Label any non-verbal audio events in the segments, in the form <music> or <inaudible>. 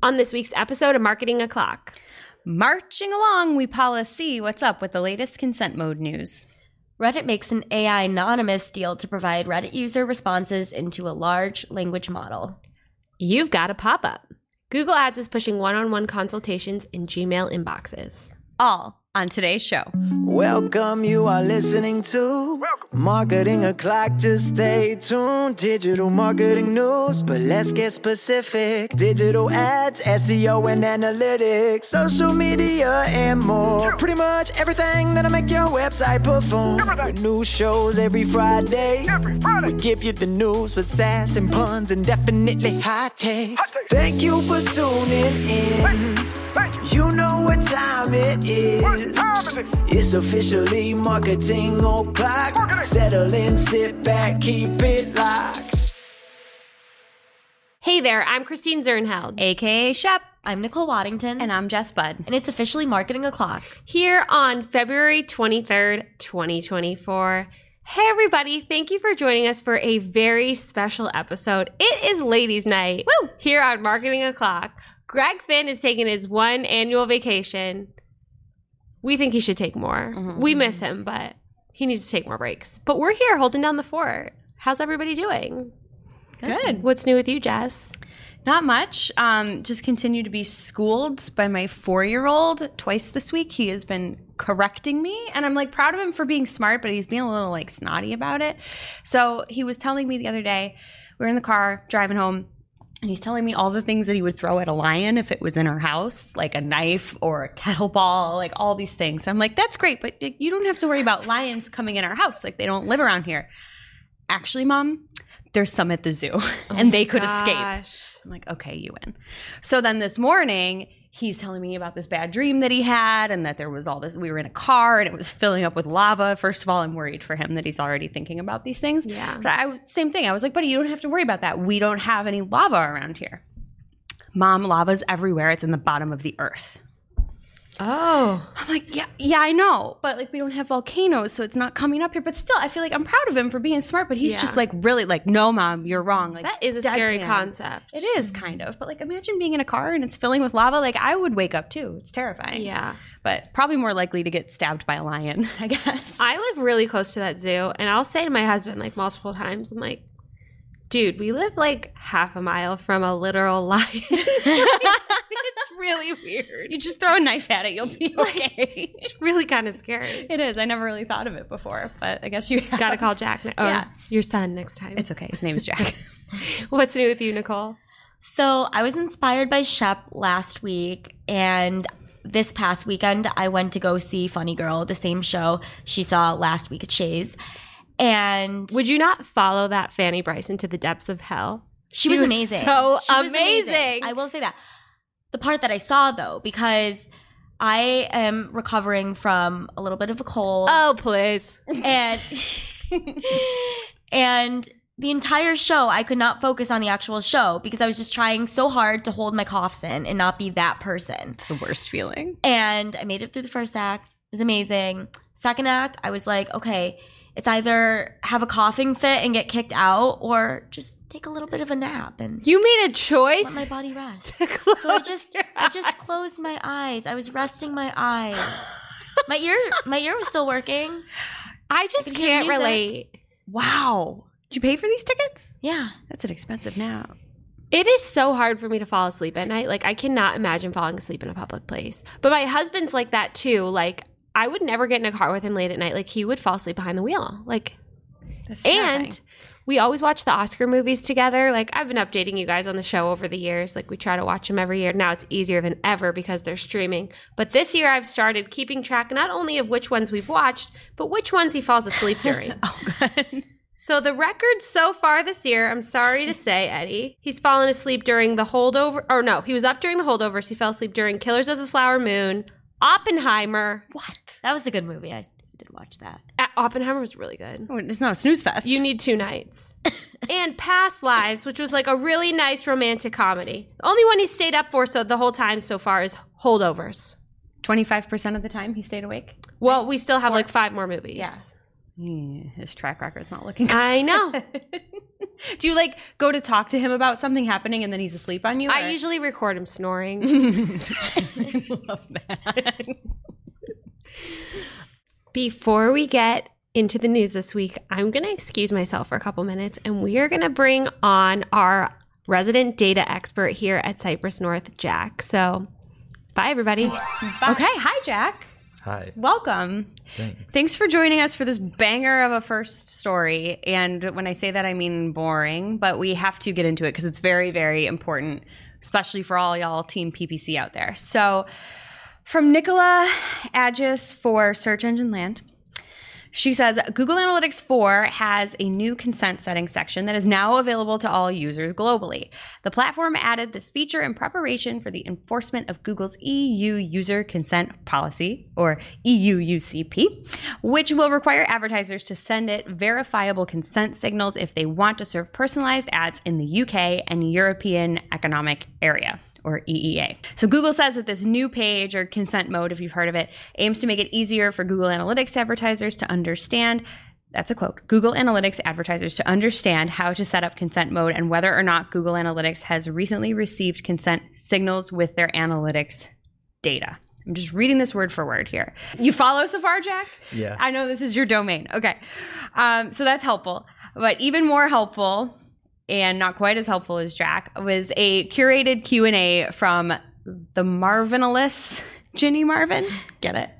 On this week's episode of Marketing O'Clock, Marching along, we policy what's up with the latest consent mode news. Reddit makes an AI anonymous deal to provide Reddit user responses into a large language model. you've got a pop up. Google Ads is pushing one on one consultations in Gmail inboxes. All on today's show. Welcome, you are listening to Marketing O'Clock. Just stay tuned. Digital marketing news, but let's get specific. Digital ads, SEO, and analytics, social media, and more. Pretty much everything that'll make your website perform. With new shows every Friday. We give you the news with sass and puns and definitely hot takes. Thank you for tuning in. You know what time it is. It's officially marketing o'clock. Settle in, sit back, keep it locked. Hey there, I'm Christine Zirnheld. AKA Shep. I'm Nicole Waddington, And I'm Jess Budd. and it's officially Marketing O'Clock. Here on February 23rd, 2024. Hey, everybody, thank you for joining us for a very special episode. It is Ladies' Night Woo! here on Marketing O'Clock. Greg Finn is taking his one annual vacation. We think he should take more. We miss him, but he needs to take more breaks. But we're here holding down the fort. How's everybody doing? Good. What's new with you, Jess? Not much. Um, just continue to be schooled by my four year old twice this week. He has been correcting me, and I'm like proud of him for being smart, but he's being a little like snotty about it. So he was telling me the other day, we were in the car driving home. And he's telling me all the things that he would throw at a lion if it was in our house, like a knife or a kettlebell, like all these things. I'm like, that's great, but you don't have to worry about lions coming in our house. Like they don't live around here. Actually, mom, there's some at the zoo, <laughs> and oh they could escape. I'm like, okay, you win. So then this morning, he's telling me about this bad dream that he had and that there was all this. We were in a car and it was filling up with lava. First of all, I'm worried for him that he's already thinking about these things. Yeah. But I, same thing. I was like, buddy, you don't have to worry about that. We don't have any lava around here. Mom, lava's everywhere. It's in the bottom of the earth. Oh. I'm like, yeah, yeah, I know, but like we don't have volcanoes, so it's not coming up here. But still, I feel like I'm proud of him for being smart. But he's Yeah. just like really like, no, mom, you're wrong. Like That is a scary deadpan. concept. It is kind of, but like imagine being in a car and it's filling with lava. Like I would wake up too. It's terrifying. Yeah. but probably more likely to get stabbed by a lion. <laughs> I guess. I live really close to that zoo, and I'll say to my husband like multiple times, I'm like, dude, we live like half a mile from a literal <laughs> lion. <laughs> it's really weird. you just throw a knife at it, you'll be <laughs> okay. It's really kind of scary. it is. I never really thought of it before, but I guess you have. Gotta call Jack. Ne- Yeah. your son next time. It's okay. His name is Jack. What's new with you, Nicole? So I was inspired by Shep last week, and this past weekend I went to go see Funny Girl, the same show she saw last week at Shea's. And Would you not follow that Fanny Bryson to the depths of hell? she was amazing. So She was amazing. I will say that. The part that I saw though, because I am recovering from a little bit of a cold. Oh, please. and and the entire show I could not focus on the actual show because I was just trying so hard to hold my coughs in and not be that person. it's the worst feeling. And I made it through the first act. It was amazing. Second act, I was like, okay, it's either have a coughing fit and get kicked out or just take a little bit of a nap and You made a choice. let my body rest. <laughs> So I just I just closed my eyes. I was resting my eyes. <laughs> My ear my ear was still working. I just hear can't relate. Wow. Did you pay for these tickets? Yeah. That's an expensive nap It is so hard for me to fall asleep at night. Like I cannot imagine falling asleep in a public place. But my husband's like that too. Like I would never get in a car with him late at night. Like he would fall asleep behind the wheel. Like and we always watch the Oscar movies together. Like I've been updating you guys on the show over the years. Like we try to watch them every year. Now it's easier than ever because they're streaming. But this year I've started keeping track not only of which ones we've watched, but which ones he falls asleep <laughs> during. oh, good. So the record so far this year, I'm sorry to say, Eddie, he's fallen asleep during the holdover. Or no, he was up during the holdovers. He fell asleep during Killers of the Flower Moon, Oppenheimer. What? That was a good movie. I did watch that. Uh, Oppenheimer was really good. Oh, it's not a snooze fest. You need two nights. <laughs> and Past Lives, which was like a really nice romantic comedy. The only one he stayed up for so the whole time so far is Holdovers. 25% of the time he stayed awake. Well, we still have like five more movies. Yeah. Yeah, his track record's not looking good. I know. <laughs> Do you like go to talk to him about something happening and then he's asleep on you? I or- usually record him snoring. <laughs> love that. <laughs> Before we get into the news this week, I'm going to excuse myself for a couple minutes and we are going to bring on our resident data expert here at Cypress North, Jack. So, bye, everybody. Okay, hi Jack. Hi. Welcome. Thanks. Thanks for joining us for this banger of a first story. And when I say that, I mean boring, but we have to get into it because it's very, very important, especially for all y'all Team PPC out there. So, from Nicola Agius for Search Engine Land. She says Google Analytics 4 has a new consent setting section that is now available to all users globally. The platform added this feature in preparation for the enforcement of Google's EU User Consent Policy, or EUUCP, which will require advertisers to send it verifiable consent signals if they want to serve personalized ads in the UK and European Economic Area or EEA. So Google says that this new page or consent mode, if you've heard of it, aims to make it easier for Google Analytics advertisers to understand. That's a quote. Google Analytics advertisers to understand how to set up consent mode and whether or not Google Analytics has recently received consent signals with their analytics data. I'm just reading this word for word here. You follow so far, Jack? Yeah. I know this is your domain. Okay. Um, so that's helpful. But even more helpful and not quite as helpful as Jack was a curated Q&A from the Marvinalist Ginny Marvin. Get it?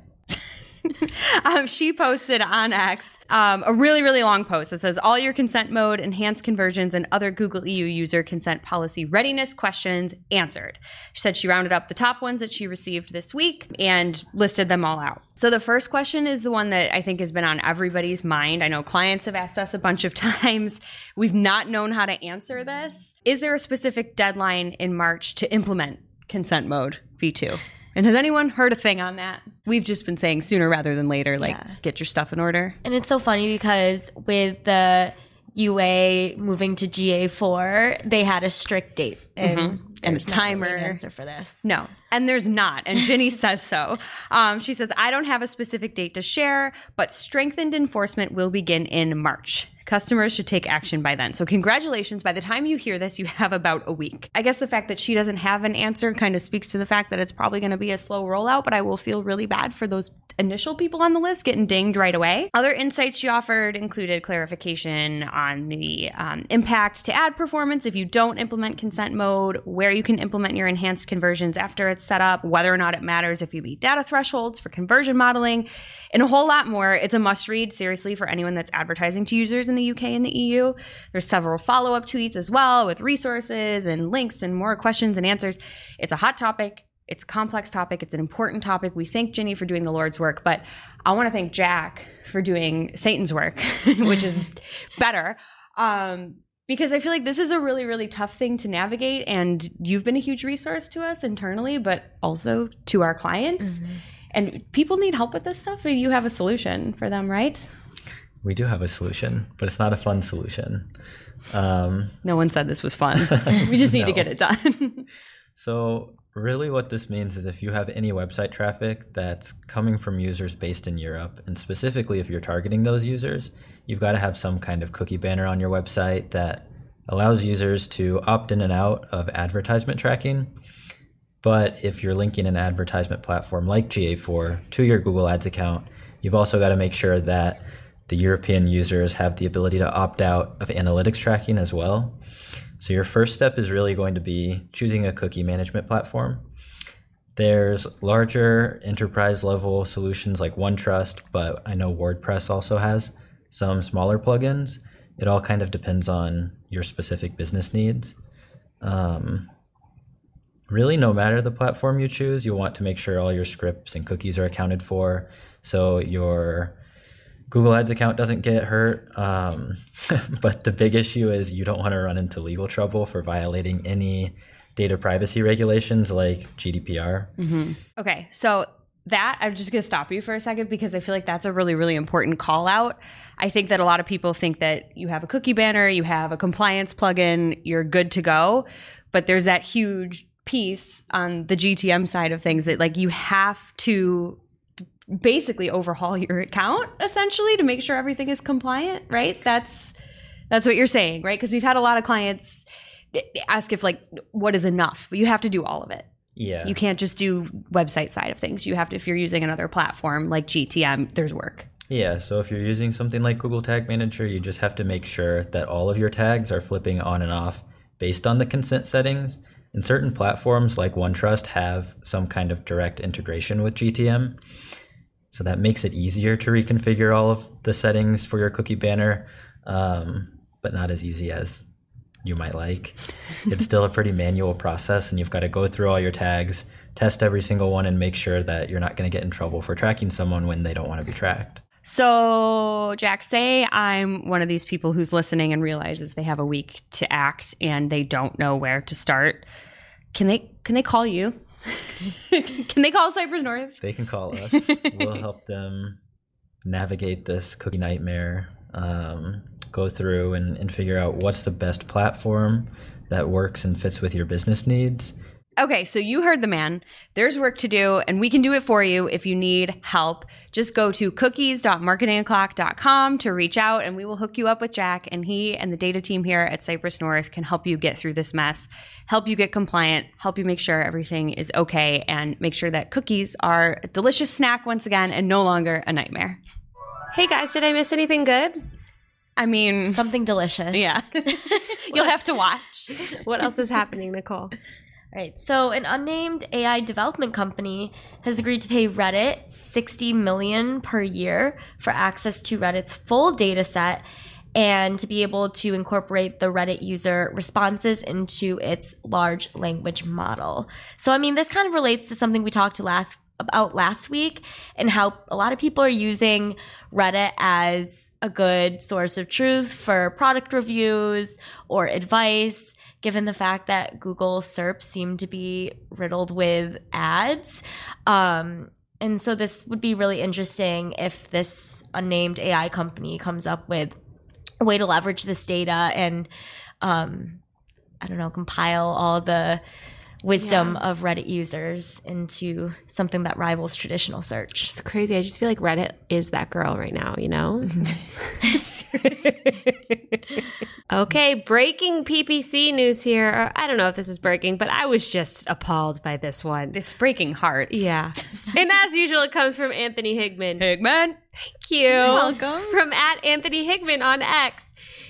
<laughs> um, she posted on X um, a really, really long post that says all your consent mode, enhanced conversions, and other Google EU user consent policy readiness questions answered. She said she rounded up the top ones that she received this week and listed them all out. So the first question is the one that I think has been on everybody's mind. I know clients have asked us a bunch of <laughs> times. We've not known how to answer this. Is there a specific deadline in March to implement consent mode V2? And has anyone heard a thing on that? We've just been saying sooner rather than later, like Yeah. get your stuff in order. And it's so funny because with the UA moving to GA4, they had a strict date and, Mm-hmm. And a not really an timer. answer for this. No, and there's not. And Ginny <laughs> says so. Um, she says, I don't have a specific date to share, but strengthened enforcement will begin in March. Customers should take action by then. So, congratulations. By the time you hear this, you have about a week. I guess the fact that she doesn't have an answer kind of speaks to the fact that it's probably going to be a slow rollout, but I will feel really bad for those initial people on the list getting dinged right away. Other insights she offered included clarification on the um, impact to ad performance if you don't implement consent mode, where you can implement your enhanced conversions after it's set up, whether or not it matters if you meet data thresholds for conversion modeling, and a whole lot more. It's a must read, seriously, for anyone that's advertising to users in the UK and the EU. There's several follow up tweets as well with resources and links and more questions and answers. It's a hot topic. It's a complex topic. It's an important topic. We thank Ginny for doing the Lord's work, but I want to thank Jack for doing Satan's work, <laughs> which is better. Um, because I feel like this is a really, really tough thing to navigate. And you've been a huge resource to us internally, but also to our clients. And people need help with this stuff, you have a solution for them, right? We do have a solution, but it's not a fun solution. Um, No one said this was fun. we just need to <laughs> get it done. <laughs> so, really, what this means is if you have any website traffic that's coming from users based in Europe, and specifically if you're targeting those users, you've got to have some kind of cookie banner on your website that allows users to opt in and out of advertisement tracking. But if you're linking an advertisement platform like GA4 to your Google Ads account, you've also got to make sure that the European users have the ability to opt out of analytics tracking as well. So your first step is really going to be choosing a cookie management platform. There's larger enterprise level solutions like OneTrust, but I know WordPress also has some smaller plugins. It all kind of depends on your specific business needs. Um, really, no matter the platform you choose, you want to make sure all your scripts and cookies are accounted for. So your Google Ads account doesn't get hurt. Um, <laughs> but the big issue is you don't want to run into legal trouble for violating any data privacy regulations like GDPR. Okay, so that I'm just going to stop you for a second because I feel like that's a really, really important call out. I think that a lot of people think that you have a cookie banner, you have a compliance plugin, you're good to go. But there's that huge piece on the GTM side of things that like you have to basically overhaul your account essentially to make sure everything is compliant, right? That's That's what you're saying, right? Because we've had a lot of clients ask if like what is enough. You have to do all of it. Yeah. You can't just do website side of things. You have to if you're using another platform like GTM, there's work. Yeah, so if you're using something like Google Tag Manager, you just have to make sure that all of your tags are flipping on and off based on the consent settings. And certain platforms like OneTrust have some kind of direct integration with GTM. So that makes it easier to reconfigure all of the settings for your cookie banner, um, but not as easy as you might like. <laughs> It's still a pretty manual process, and you've got to go through all your tags, test every single one, and make sure that you're not going to get in trouble for tracking someone when they don't want to be tracked. So, Jack, say I'm one of these people who's listening and realizes they have a week to act and they don't know where to start. Can they can they call you? <laughs> can they call Cypress North? They can call us. <laughs> we'll help them navigate this cookie nightmare, um, go through and, and figure out what's the best platform that works and fits with your business needs. Okay, so you heard the man. There's work to do, and we can do it for you if you need help. Just go to cookies.marketingoclock.com to reach out, and we will hook you up with Jack. And he and the data team here at Cypress North can help you get through this mess, help you get compliant, help you make sure everything is okay, and make sure that cookies are a delicious snack once again and no longer a nightmare. Hey guys, did I miss anything good? I mean, Something delicious. yeah. <laughs> <laughs> You'll have to watch. What else is happening, Nicole? Right. So an unnamed AI development company has agreed to pay Reddit 60 million per year for access to Reddit's full data set and to be able to incorporate the Reddit user responses into its large language model. So I mean this kind of relates to something we talked to last about last week and how a lot of people are using Reddit as a good source of truth for product reviews or advice given the fact that Google SERP seem to be riddled with ads. Um, and so this would be really interesting if this unnamed AI company comes up with a way to leverage this data and, um, I don't know, compile all the wisdom of Reddit users into something that rivals traditional search. It's crazy. I just feel like Reddit is that girl right now, you know? Mm-hmm. <laughs> okay, breaking PPC news here. Uh, I don't know if this is breaking, but I was just appalled by this one. It's breaking hearts. Yeah. <laughs> and as usual, it comes from Anthony Higman. Higman. Thank you. welcome. From at Anthony Higman on X.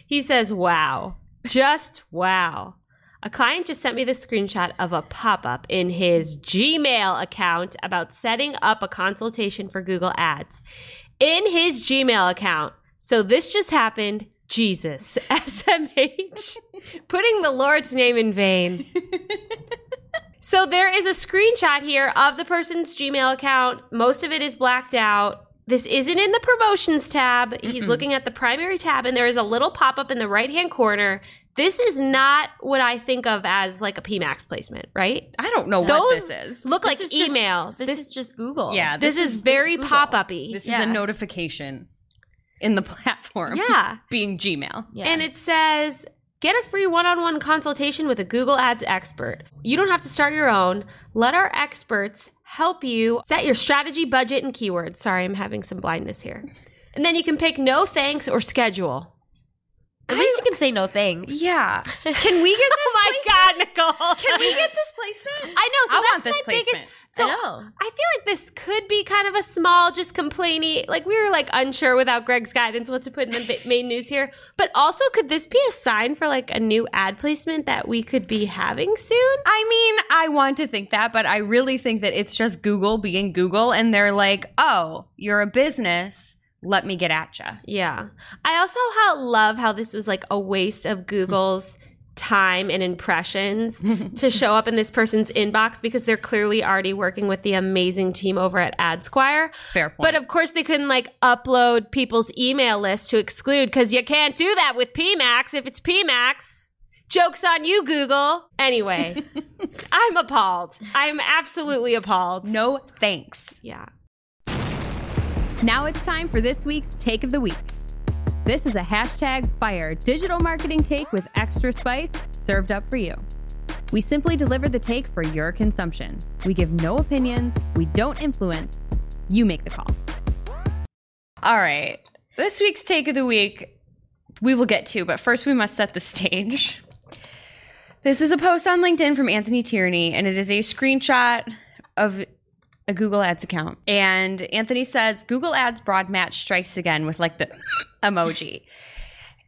He says, Wow. Just wow. A client just sent me the screenshot of a pop up in his Gmail account about setting up a consultation for Google Ads. In his Gmail account. So this just happened. Jesus. <laughs> SMH. <laughs> Putting the Lord's name in vain. <laughs> So there is a screenshot here of the person's Gmail account. Most of it is blacked out. This isn't in the promotions tab. He's looking at the primary tab, and there is a little pop up in the right hand corner. This is not what I think of as like a PMAX placement, right? I don't know Those what this is. Look like This is just- emails. this, this is just Google. Yeah, this, is, very Google. pop up y. This Yeah. is a notification in the <laughs> platform. Yeah. <laughs> Being Gmail. Yeah. And it says, get a free one on one consultation with a Google Ads expert. You don't have to start your own. Let our experts help you set your strategy, budget, and keywords. Sorry, I'm having some blindness here. And then you can pick no thanks or schedule. At least you can say no thanks. Yeah. <laughs> Can we get this? Oh my God, Nicole. Can we get this placement? I know. So I that's want this my biggest. placement. So I. I feel like this could be kind of a small, just complainy. Like we were like unsure without Greg's guidance what to put in the main news here. But also, could this be a sign for like a new ad placement that we could be having soon? I mean, I want to think that, but I really think that it's just Google being Google, and they're like, "Oh, you're a business. Let me get at you." Yeah. I also how, love how this was like a waste of Google's <laughs> time and impressions to show up in this person's inbox because they're clearly already working with the amazing team over at AdSquire. Fair point. But of course, they couldn't like upload people's email list to exclude because you can't do that with PMAX if it's PMAX. Joke's on you, Google. Anyway, <laughs> I'm appalled. I'm absolutely appalled. no thanks. Yeah. Now it's time for this week's Take of the Week. This is a hashtag fire digital marketing take with extra spice served up for you. We simply deliver the take for your consumption. We give no opinions, we don't influence. You make the call. All right. This week's take of the week we will get to, but first we must set the stage. This is a post on LinkedIn from Anthony Tierney, and it is a screenshot of a Google Ads account. And Anthony says Google Ads broad match strikes again with like the <laughs> emoji.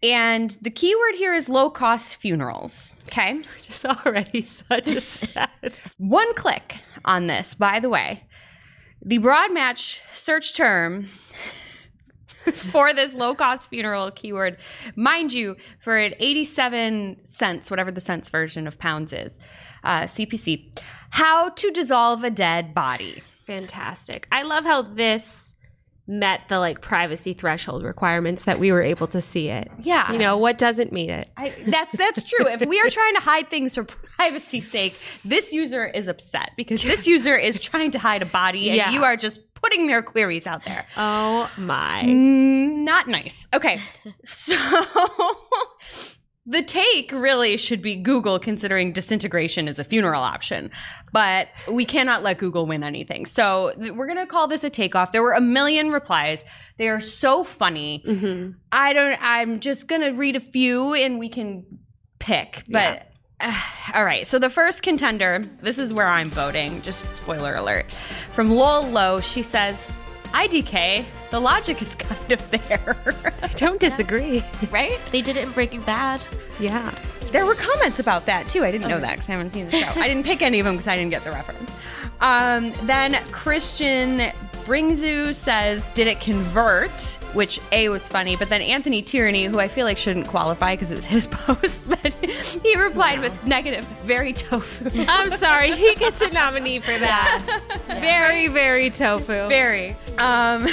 And the keyword here is low cost funerals. Okay. <laughs> Just already such a <laughs> sad. One click on this, by the way. The broad match search term for this low cost funeral keyword, mind you, for an 87 cents, whatever the cents version of pounds is, uh, CPC, how to dissolve a dead body. Fantastic. I love how this met the like privacy threshold requirements that we were able to see it. Yeah. You know, what doesn't meet it? I, that's that's true. if we are trying to hide things for privacy's sake, this user is upset because this user is trying to hide a body, and Yeah. you are just putting their queries out there. Oh my. Not nice. Okay, <laughs> so the take really should be Google considering disintegration as a funeral option, but we cannot let Google win anything. So we're gonna call this a takeoff. There were a million replies. They are so funny. Mhm. I don't. I'm just gonna read a few and we can pick. But uh, all right. So the first contender. This is where I'm voting. Just spoiler alert. From Lol Low, she says, "IDK. The logic is <laughs> kind of there, I don't disagree. right?" They did it in Breaking Bad. Yeah. There were comments about that too. I didn't know that because I haven't seen the show. I didn't pick any of them because I didn't get the reference. Um, then Christian Bringzu says, "Did it convert?" Which A was funny, but then Anthony Tierney, who I feel like shouldn't qualify because it was his <laughs> post, but he replied with negative, very tofu. <laughs> I'm sorry. He gets a nominee for that. <laughs> Very, very tofu. very. Um,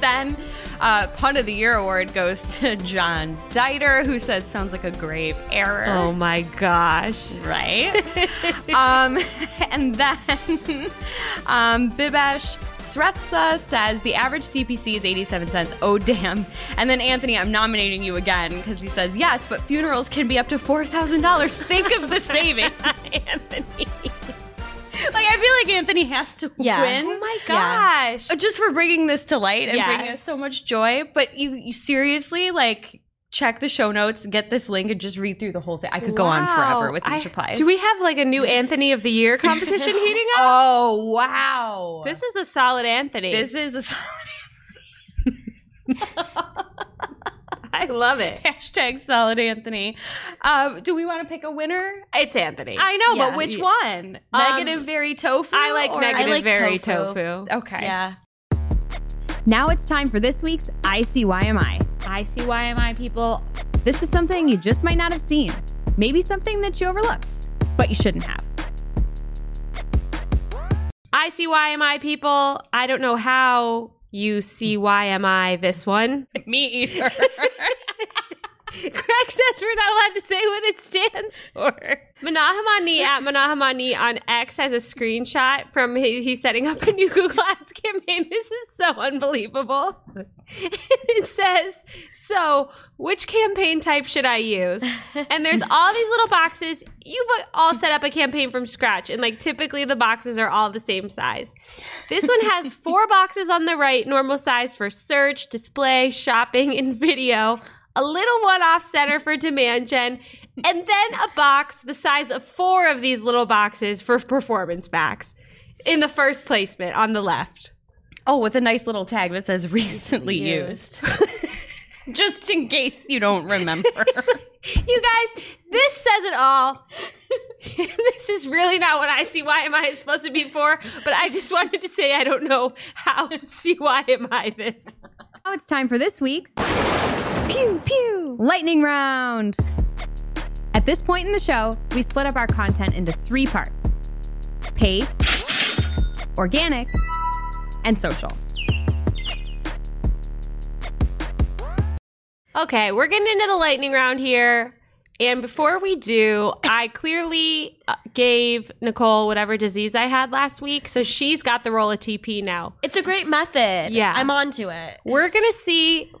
then uh, pun of the year award goes to John Dieter, who says, "Sounds like a grave error." Oh my gosh. right? um, and then um, Bibesh Sretsa says the average CPC is 87 cents. Oh, damn. And then Anthony, I'm nominating you again because he says, yes, but funerals can be up to $4,000. Think of the savings. <laughs> Anthony. like, I feel like Anthony has to Yeah. win. Oh my gosh. Uh, Just for bringing this to light and bringing us so much joy. But you, you seriously, like, check the show notes, get this link, and just read through the whole thing. I could go on forever with these I- replies. Do we have like a new Anthony of the Year <laughs> competition heating up? Oh, wow. This is a solid Anthony. This is a <laughs> I love it. hashtag solid Anthony. Um, do we want to pick a winner? It's Anthony. I know, Yeah. but which one? Um, Negative, very tofu. I like negative, I like very tofu. tofu. Okay. Yeah. Now it's time for this week's ICYMI. ICYMI people, this is something you just might not have seen. Maybe something that you overlooked, but you shouldn't have. I see why am I people. I don't know how you see why am I this one. <laughs> Me either. <laughs> <laughs> Craig says we're not allowed to say what it stands for. Manahamani at Manahamani on X has a screenshot from his, he's setting up a new Google Ads campaign. <laughs> This is so unbelievable. <laughs> it says, so which campaign type should I use? And there's all these little boxes. You've all set up a campaign from scratch, and like typically the boxes are all the same size. This one has four boxes on the right, normal size for search, display, shopping, and video. A little one off center for demand gen, and then a box the size of four of these little boxes for performance max in the first placement on the left. oh, with a nice little tag that says recently used. <laughs> Just in case you don't remember. <laughs> You guys, this says it all. <laughs> this is really not what I see. Why am I supposed to be for, but I just wanted to say I don't know how see why am I this. Now it's time for this week's Pew Pew Lightning Round. At this point in the show, we split up our content into three parts paid, organic, and social. Okay, we're getting into the lightning round here. And before we do, I clearly uh, gave Nicole whatever disease I had last week. So she's got the role of TP now. It's a great method. Yeah. I'm onto it. We're going to see,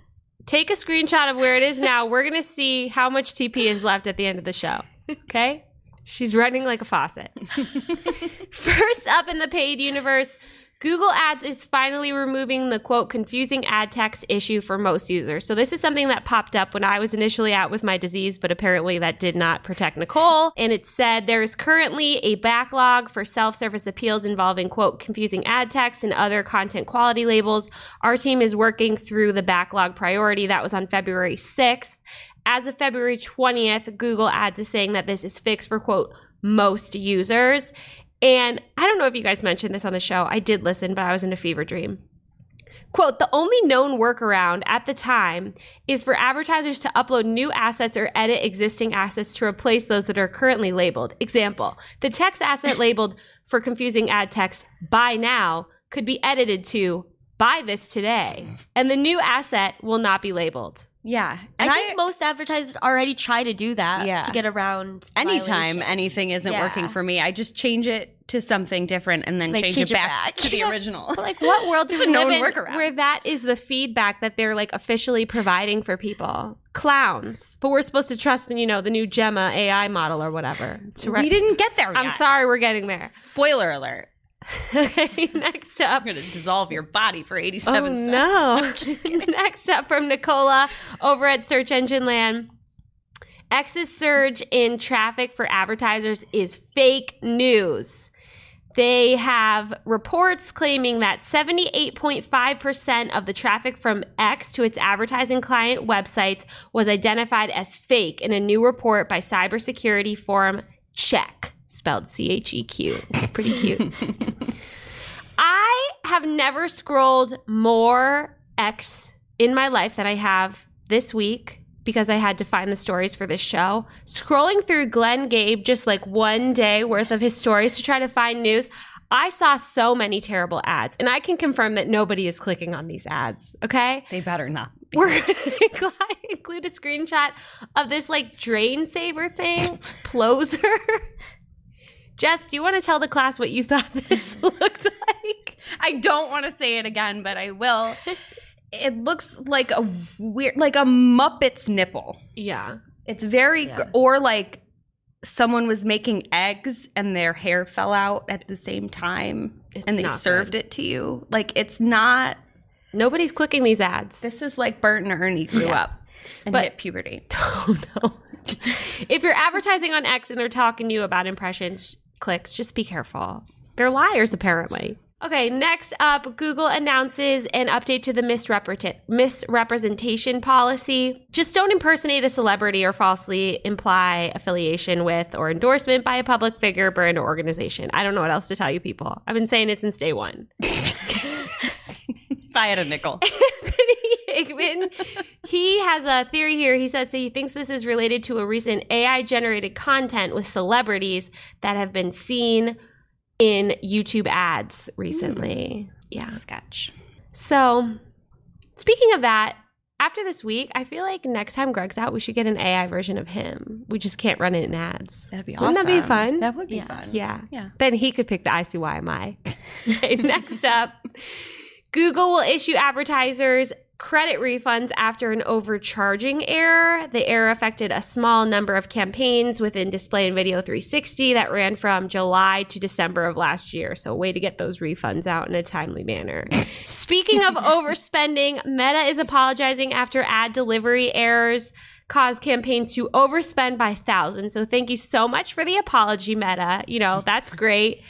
take a screenshot of where it is now. We're going to see how much TP is left at the end of the show. Okay? She's running like a faucet. <laughs> First up in the paid universe, Google Ads is finally removing the quote confusing ad text issue for most users. So this is something that popped up when I was initially out with my disease, but apparently that did not protect Nicole. And it said there is currently a backlog for self-service appeals involving quote confusing ad text and other content quality labels. Our team is working through the backlog priority that was on February 6th. As of February 20th, Google Ads is saying that this is fixed for quote most users. And I don't know if you guys mentioned this on the show. I did listen, but I was in a fever dream. Quote, the only known workaround at the time is for advertisers to upload new assets or edit existing assets to replace those that are currently labeled. Example, the text asset <laughs> labeled for confusing ad text by now could be edited to buy this today, and the new asset will not be labeled. Yeah. And I think most advertisers already try to do that Yeah. to get around anytime violations. anything isn't Yeah. working for me, I just change it to something different and then Like, change, change it back, back. to the <laughs> original. Like, what world <laughs> do we live in workaround. where that is the feedback that they're like officially providing for people? Clowns, but we're supposed to trust in you know the new Gemma AI model or whatever. To we didn't get there I'm sorry, we're getting there. Spoiler alert. <laughs> okay, next up. I'm going to dissolve your body for 87 Oh cents. no! <laughs> <laughs> Next up from Nicola over at Search Engine Land. X's surge in traffic for advertisers is fake news. They have reports claiming that 78.5% of the traffic from X to its advertising client websites was identified as fake in a new report by cybersecurity forum CHEQ, spelled C H E Q. Pretty cute. I have never scrolled more X in my life than I have this week because I had to find the stories for this show. Scrolling through Glenn Gabe just like one day worth of his stories to try to find news. I saw so many terrible ads, and I can confirm that nobody is clicking on these ads. Okay. They better not. Be. We're going to include a screenshot of this like drain saver thing, <laughs> Ploser. Jess, do you want to tell the class what you thought <laughs> this looked like? I don't want to say it again, but I will. <laughs> It looks like a weird, like a Muppet's nipple. Yeah. It's very, Yeah. or like someone was making eggs and their hair fell out at the same time It's and they served good. it to you. Like it's not, Nobody's clicking these ads. this is like Bert and Ernie grew Yeah. up and But- hit puberty. <laughs> Oh no. if you're advertising on X and they're talking to you about impressions clicks, just be careful. They're liars apparently. Okay, next up, Google announces an update to the misrepresent- misrepresentation policy. Just don't impersonate a celebrity or falsely imply affiliation with or endorsement by a public figure, brand, or organization. I don't know what else to tell you people. I've been saying it since day one. <laughs> If I had a nickel. <laughs> Higman, he has a theory here. He says that he thinks this is related to a recent AI generated content with celebrities that have been seen in YouTube ads recently. Hmm. Yeah. Sketch. So, speaking of that, after this week, I feel like next time Greg's out, we should get an AI version of him. We just can't run it in ads. That'd be awesome. Wouldn't that be fun? That would be Yeah. fun. Yeah. Yeah. Then he could pick the ICYMI. <laughs> okay, next up, Google will issue advertisers credit refunds after an overcharging error. The error affected a small number of campaigns within Display and Video 360 that ran from July to December of last year. So, a way to get those refunds out in a timely manner. <laughs> Speaking of overspending, Meta is apologizing after ad delivery errors caused campaigns to overspend by thousands. So thank you so much for the apology, Meta. You know, that's great.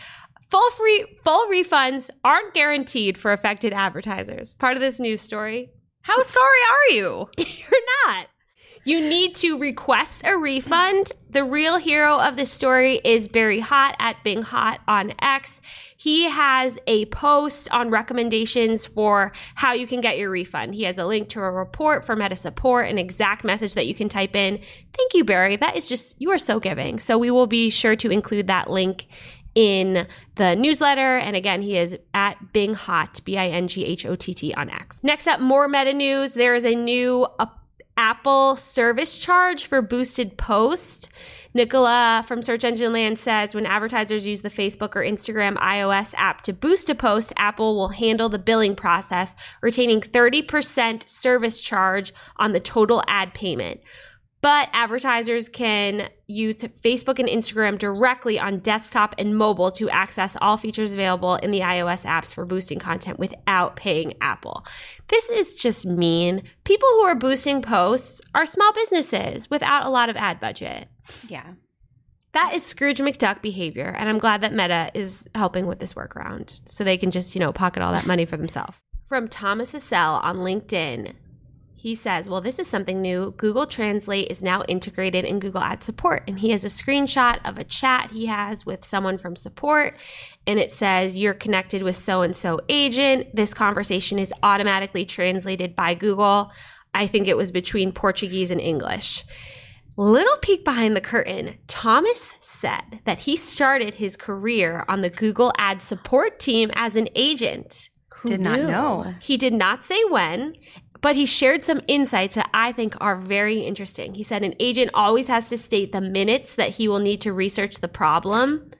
Full free full refunds aren't guaranteed for affected advertisers. Part of this news story. How sorry are you? <laughs> You're not. You need to request a refund. The real hero of this story is Barry Hott at Bing Hott on X. He has a post on recommendations for how you can get your refund. He has a link to a report for Meta support, an exact message that you can type in. Thank you, Barry. That is just, you are so giving. So we will be sure to include that link in the newsletter. And again, he is at Bing Hott, B I N G H O T T on X. Next up, more meta news. There is a new uh, Apple service charge for boosted post. Nicola from Search Engine Land says when advertisers use the Facebook or Instagram iOS app to boost a post, Apple will handle the billing process, retaining 30% service charge on the total ad payment. But advertisers can use Facebook and Instagram directly on desktop and mobile to access all features available in the iOS apps for boosting content without paying Apple. This is just mean. People who are boosting posts are small businesses without a lot of ad budget. Yeah. That is Scrooge McDuck behavior, and I'm glad that Meta is helping with this workaround so they can just, you know, pocket all that money for themselves. From Thomas Eccel on LinkedIn, he says, Well, this is something new. Google Translate is now integrated in Google Ad Support. And he has a screenshot of a chat he has with someone from support. And it says, You're connected with so and so agent. This conversation is automatically translated by Google. I think it was between Portuguese and English. Little peek behind the curtain, Thomas said that he started his career on the Google Ad support team as an agent. Did not knew? know. He did not say when, but he shared some insights that I think are very interesting. He said an agent always has to state the minutes that he will need to research the problem.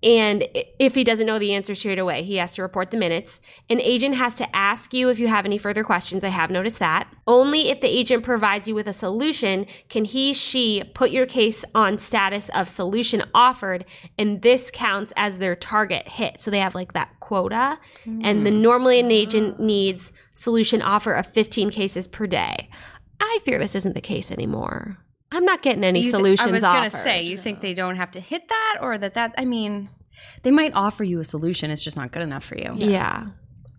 And if he doesn't know the answer straight away, he has to report the minutes. An agent has to ask you if you have any further questions. I have noticed that. Only if the agent provides you with a solution can he, she put your case on status of solution offered. And this counts as their target hit. So they have like that quota. And then mm. normally an ah. agent needs solution offer of 15 cases per day. I fear this isn't the case anymore. I'm not getting any thi- solutions I was gonna say, you think they don't have to hit that, or that that? I mean, they might offer you a solution. It's just not good enough for you. Yeah.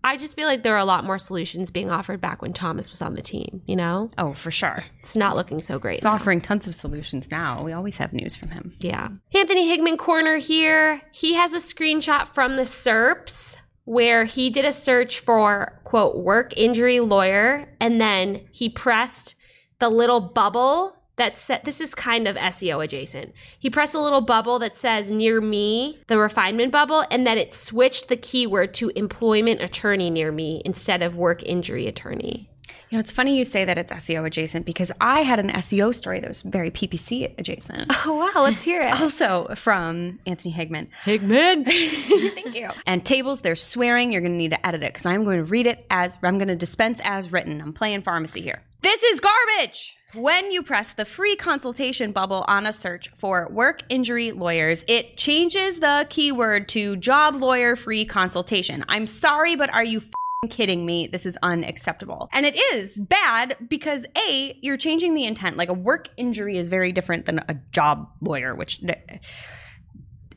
I just feel like there are a lot more solutions being offered back when Thomas was on the team, you know? Oh, for sure. It's not looking so great. He's now. offering tons of solutions now. We always have news from him. Yeah. Anthony Higman corner here. He has a screenshot from the SERPs where he did a search for quote work injury lawyer and then he pressed the little bubble that said this is kind of SEO adjacent. He pressed a little bubble that says near me, the refinement bubble, and then it switched the keyword to employment attorney near me instead of work injury attorney. You know, it's funny you say that it's SEO adjacent because I had an SEO story that was very PPC adjacent. Oh wow, let's hear it. Also from Anthony Higman. Higman. <laughs> Thank you. And tables, they're swearing. You're going to need to edit it because I'm going to read it as I'm going to dispense as written. I'm playing pharmacy here. This is garbage. When you press the free consultation bubble on a search for work injury lawyers, it changes the keyword to job lawyer free consultation. I'm sorry, but are you f***ing kidding me? This is unacceptable. And it is bad because A, you're changing the intent. Like a work injury is very different than a job lawyer, which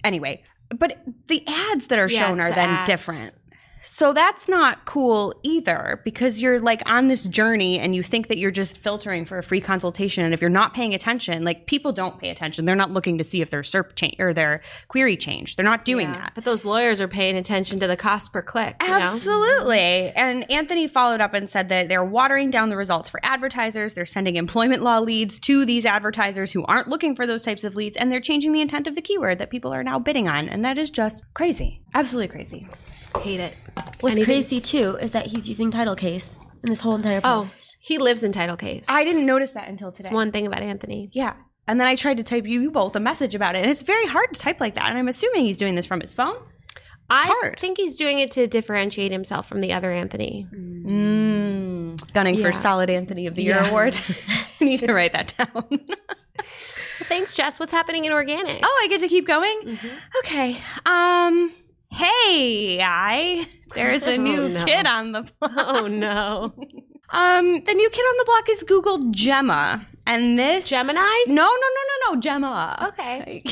anyway, but the ads that are Yeah, shown are the then ads. different. So that's not cool either because you're like on this journey and you think that you're just filtering for a free consultation. And if you're not paying attention, like people don't pay attention. They're not looking to see if their SERP change or their query changed. They're not doing that. But those lawyers are paying attention to the cost per click. you know? Absolutely. And Anthony followed up and said that they're watering down the results for advertisers. They're sending employment law leads to these advertisers who aren't looking for those types of leads. And they're changing the intent of the keyword that people are now bidding on. And that is just crazy. Absolutely crazy. Hate it. What's Anything- crazy too is that he's using title case in this whole entire Oh, post. he lives in title case. I didn't notice that until today. That's one thing about Anthony. Yeah. And then I tried to type you, you both a message about it. And it's very hard to type like that. And I'm assuming he's doing this from his phone. I hard. think he's doing it to differentiate himself from the other Anthony. Mm. Gunning Yeah. for Solid Anthony of the Year award. <laughs> <laughs> I need to write that down. <laughs> Thanks, Jess. What's happening in organic? Oh, I get to keep going? Okay. Um hey, I there's a <laughs> Oh, new no. kid on the <laughs> block. Oh, no. <laughs> Um the new kid on the block is Google Gemma. And this Gemini? No, no, no, no, no, Gemma. Okay.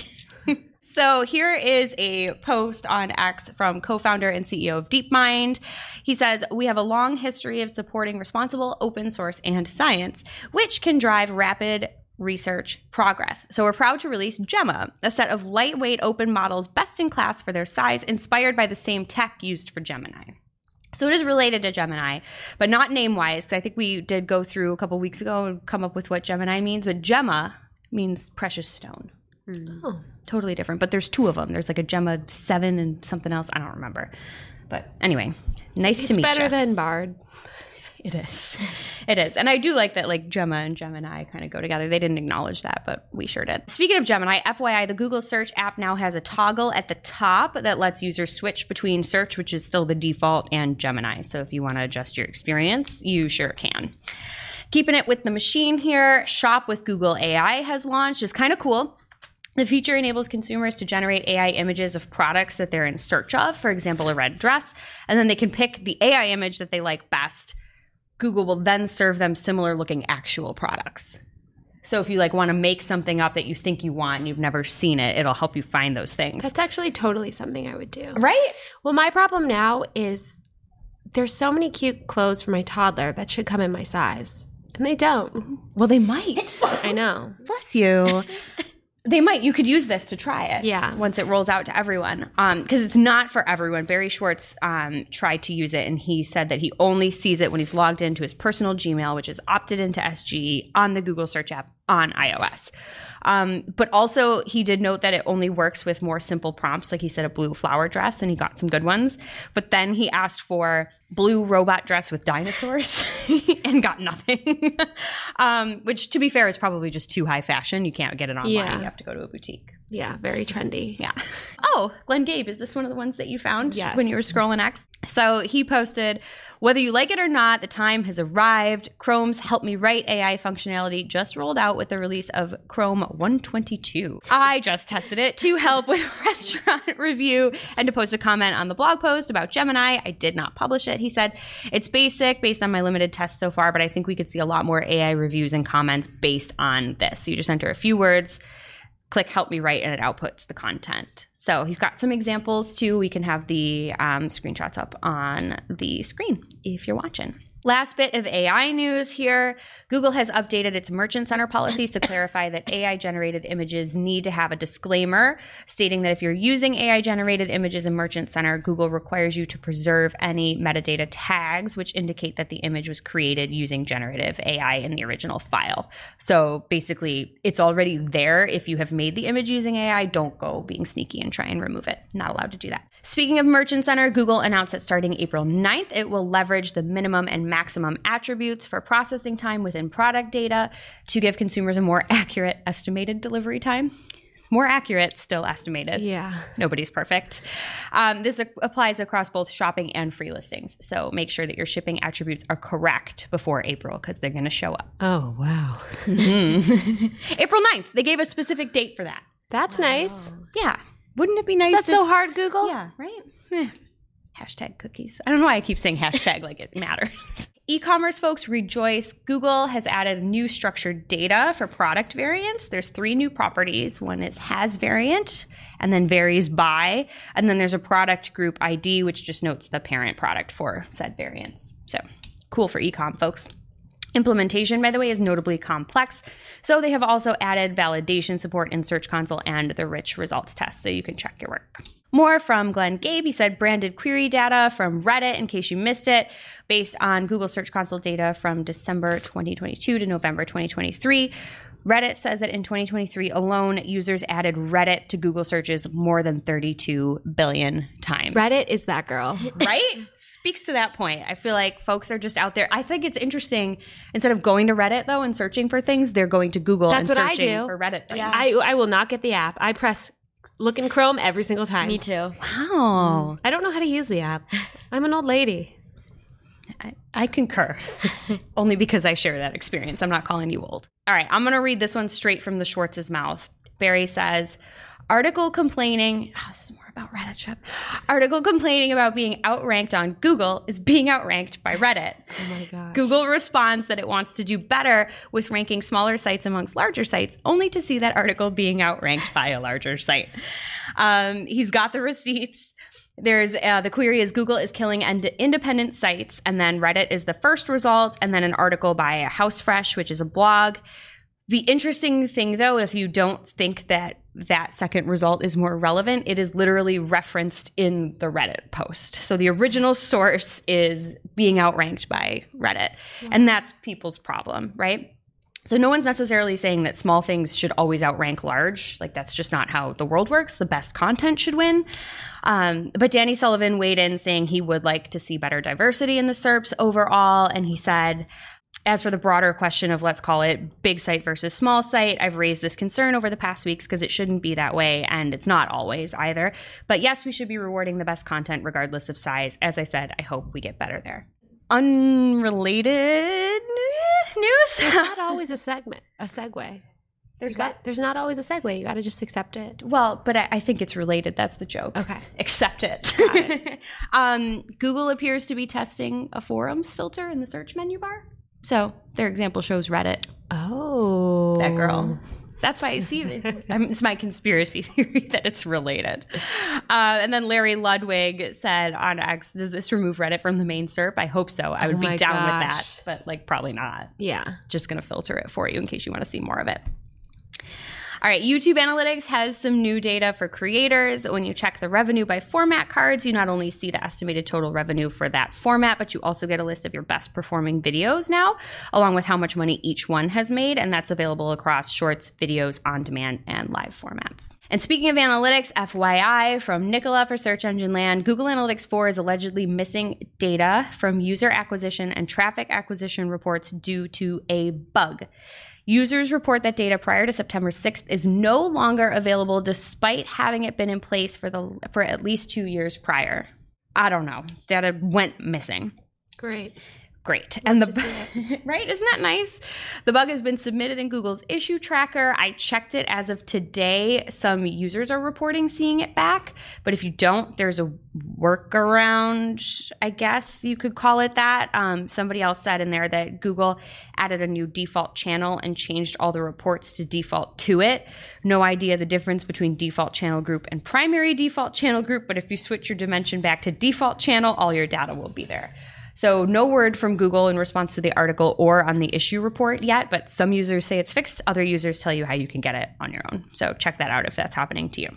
So here is a post on X from co-founder and CEO of DeepMind. He says, "We have a long history of supporting responsible open source and science, which can drive rapid research progress. So we're proud to release Gemma, a set of lightweight open models best in class for their size, inspired by the same tech used for Gemini." So it is related to Gemini, but not name wise, because I think we did go through a couple weeks ago and come up with what Gemini means. But Gemma means precious stone hmm. Oh. totally different. But there's two of them. There's like a Gemma seven and something else. I don't remember. But anyway, nice It's to meet you. better you. than Bard. It is. <laughs> It is, and I do like that. Like Gemma and Gemini kind of go together. They didn't acknowledge that, but we sure did. Speaking of Gemini, FYI, the Google Search app now has a toggle at the top that lets users switch between Search, which is still the default, and Gemini. So if you want to adjust your experience, you sure can. Keeping it with the machine here, Shop with Google AI has launched. It's kind of cool. The feature enables consumers to generate AI images of products that they're in search of, for example, a red dress, and then they can pick the AI image that they like best. Google will then serve them similar looking actual products. So if you like want to make something up that you think you want and you've never seen it, it'll help you find those things. That's actually totally something I would do. right? Well, my problem now is there's so many cute clothes for my toddler that should come in my size, and they don't. Well, they might. I know. Bless you. <laughs> they might. You could use this to try it. Yeah. Once it rolls out to everyone, because it's not for everyone. Barry Schwartz um, tried to use it, and he said that he only sees it when he's logged into his personal Gmail, which is opted into SGE on the Google Search app on iOS. Um, but also, he did note that it only works with more simple prompts. Like he said, a blue flower dress, and he got some good ones. But then he asked for blue robot dress with dinosaurs <laughs> and got nothing. <laughs> um, which, to be fair, is probably just too high fashion. You can't get it online. Yeah. You have to go to a boutique. Yeah, very trendy. Yeah. Oh, Glenn Gabe, is this one of the ones that you found Yes. when you were scrolling X? So he posted, whether you like it or not, the time has arrived. Chrome's Help Me Write AI functionality just rolled out with the release of Chrome 122. I just tested it to help with <laughs> restaurant review and to post a comment on the blog post about Gemini. I did not publish it. He said, it's basic based on my limited tests so far, but I think we could see a lot more AI reviews and comments based on this. You just enter a few words click help me write and it outputs the content. So he's got some examples too. We can have the um, screenshots up on the screen if you're watching. Last bit of AI news here. Google has updated its Merchant Center policies to clarify that AI generated images need to have a disclaimer stating that if you're using AI generated images in Merchant Center, Google requires you to preserve any metadata tags which indicate that the image was created using generative AI in the original file. So basically, it's already there. If you have made the image using AI, don't go being sneaky and try and remove it. Not allowed to do that. Speaking of Merchant Center, Google announced that starting April 9th, it will leverage the minimum and maximum attributes for processing time within product data to give consumers a more <laughs> accurate estimated delivery time. More accurate, still estimated. Yeah. Nobody's perfect. Um, this a- applies across both shopping and free listings. So make sure that your shipping attributes are correct before April because they're going to show up. Oh, wow. <laughs> April 9th. They gave a specific date for that. That's nice. Yeah. Wouldn't it be nice? Is that so hard, Google? Yeah, right? Eh. Hashtag cookies. I don't know why I keep saying hashtag like it matters. <laughs> E commerce folks rejoice. Google has added new structured data for product variants. There's three new properties. One is has variant and then varies by. And then there's a product group ID, which just notes the parent product for said variants. So cool for e com folks. Implementation, by the way, is notably complex. So they have also added validation support in Search Console and the rich results test, so you can check your work. More from Glenn Gabe. He said branded query data from Reddit, in case you missed it, based on Google Search Console data from December 2022 to November 2023. Reddit says that in 2023 alone, users added Reddit to Google searches more than 32 billion times Reddit is that girl. <laughs> right? Speaks to that point. I feel like folks are just out there. I think it's interesting. Instead of going to Reddit though and searching for things, they're going to Google That's and what I do. for Reddit things. I, I will not get the app. I press look in Chrome every single time. Me too. Wow. I don't know how to use the app. I'm an old lady. I, I concur. <laughs> Only because I share that experience. I'm not calling you old. All right, I'm going to read this one straight from the Schwartz's mouth. Barry says, article complaining. Oh, <sighs> this is more about Reddit. Shep. Article complaining about being outranked on Google is being outranked by Reddit. <laughs> Oh my. Google responds that it wants to do better with ranking smaller sites amongst larger sites, only to see that article being outranked by a larger site. Um, he's got the receipts. There's uh, the query is Google is killing ind- independent sites, and then Reddit is the first result, and then an article by Housefresh, which is a blog. The interesting thing, though, if you don't think that that second result is more relevant, it is literally referenced in the Reddit post. So the original source is being outranked by Reddit. And that's people's problem, right? So no one's necessarily saying that small things should always outrank large. Like that's just not how the world works. The best content should win. Um, but Danny Sullivan weighed in saying he would like to see better diversity in the SERPs overall. And he said, as for the broader question of let's call it big site versus small site, I've raised this concern over the past weeks because it shouldn't be that way and it's not always either. But yes, we should be rewarding the best content regardless of size. As I said, I hope we get better there. Unrelated news. There's not <laughs> always a segment, a segue. There's got, there's not always a segue. You got to just accept it. well, but I, I think it's related. That's the joke. Okay. Accept it. <laughs> um, Google appears to be testing a forums filter in the search menu bar. So their example shows Reddit. Oh, That girl. That's why I see <laughs> it. It's my conspiracy theory <laughs> that it's related. Uh, and then Larry Ludwig said on X, "Does this remove Reddit from the main SERP? I hope so. I would Oh be down with that, but like probably not. Yeah. Just gonna filter it for you in case you want to see more of it." All right, YouTube Analytics has some new data for creators. When you check the revenue by format cards, you not only see the estimated total revenue for that format, but you also get a list of your best performing videos now, along with how much money each one has made. And that's available across shorts, videos, on demand, and live formats. And speaking of analytics, FYI from Nicola for Search Engine Land, Google Analytics 4 is allegedly missing data from user acquisition and traffic acquisition reports due to a bug. Users report that data prior to September 6th is no longer available despite having it been in place for the for at least 2 years prior. I don't know. Data went missing. Great. Great. And the <laughs> right, isn't that nice? The bug has been submitted in Google's issue tracker. I checked it as of today. Some users are reporting seeing it back, but if you don't, there's a workaround, I guess you could call it that. Um, somebody else said in there that Google added a new default channel and changed all the reports to default to it. No idea the difference between default channel group and primary default channel group, but if you switch your dimension back to default channel, all your data will be there. So, no word from Google in response to the article or on the issue report yet, but some users say it's fixed. Other users tell you how you can get it on your own. So, check that out if that's happening to you.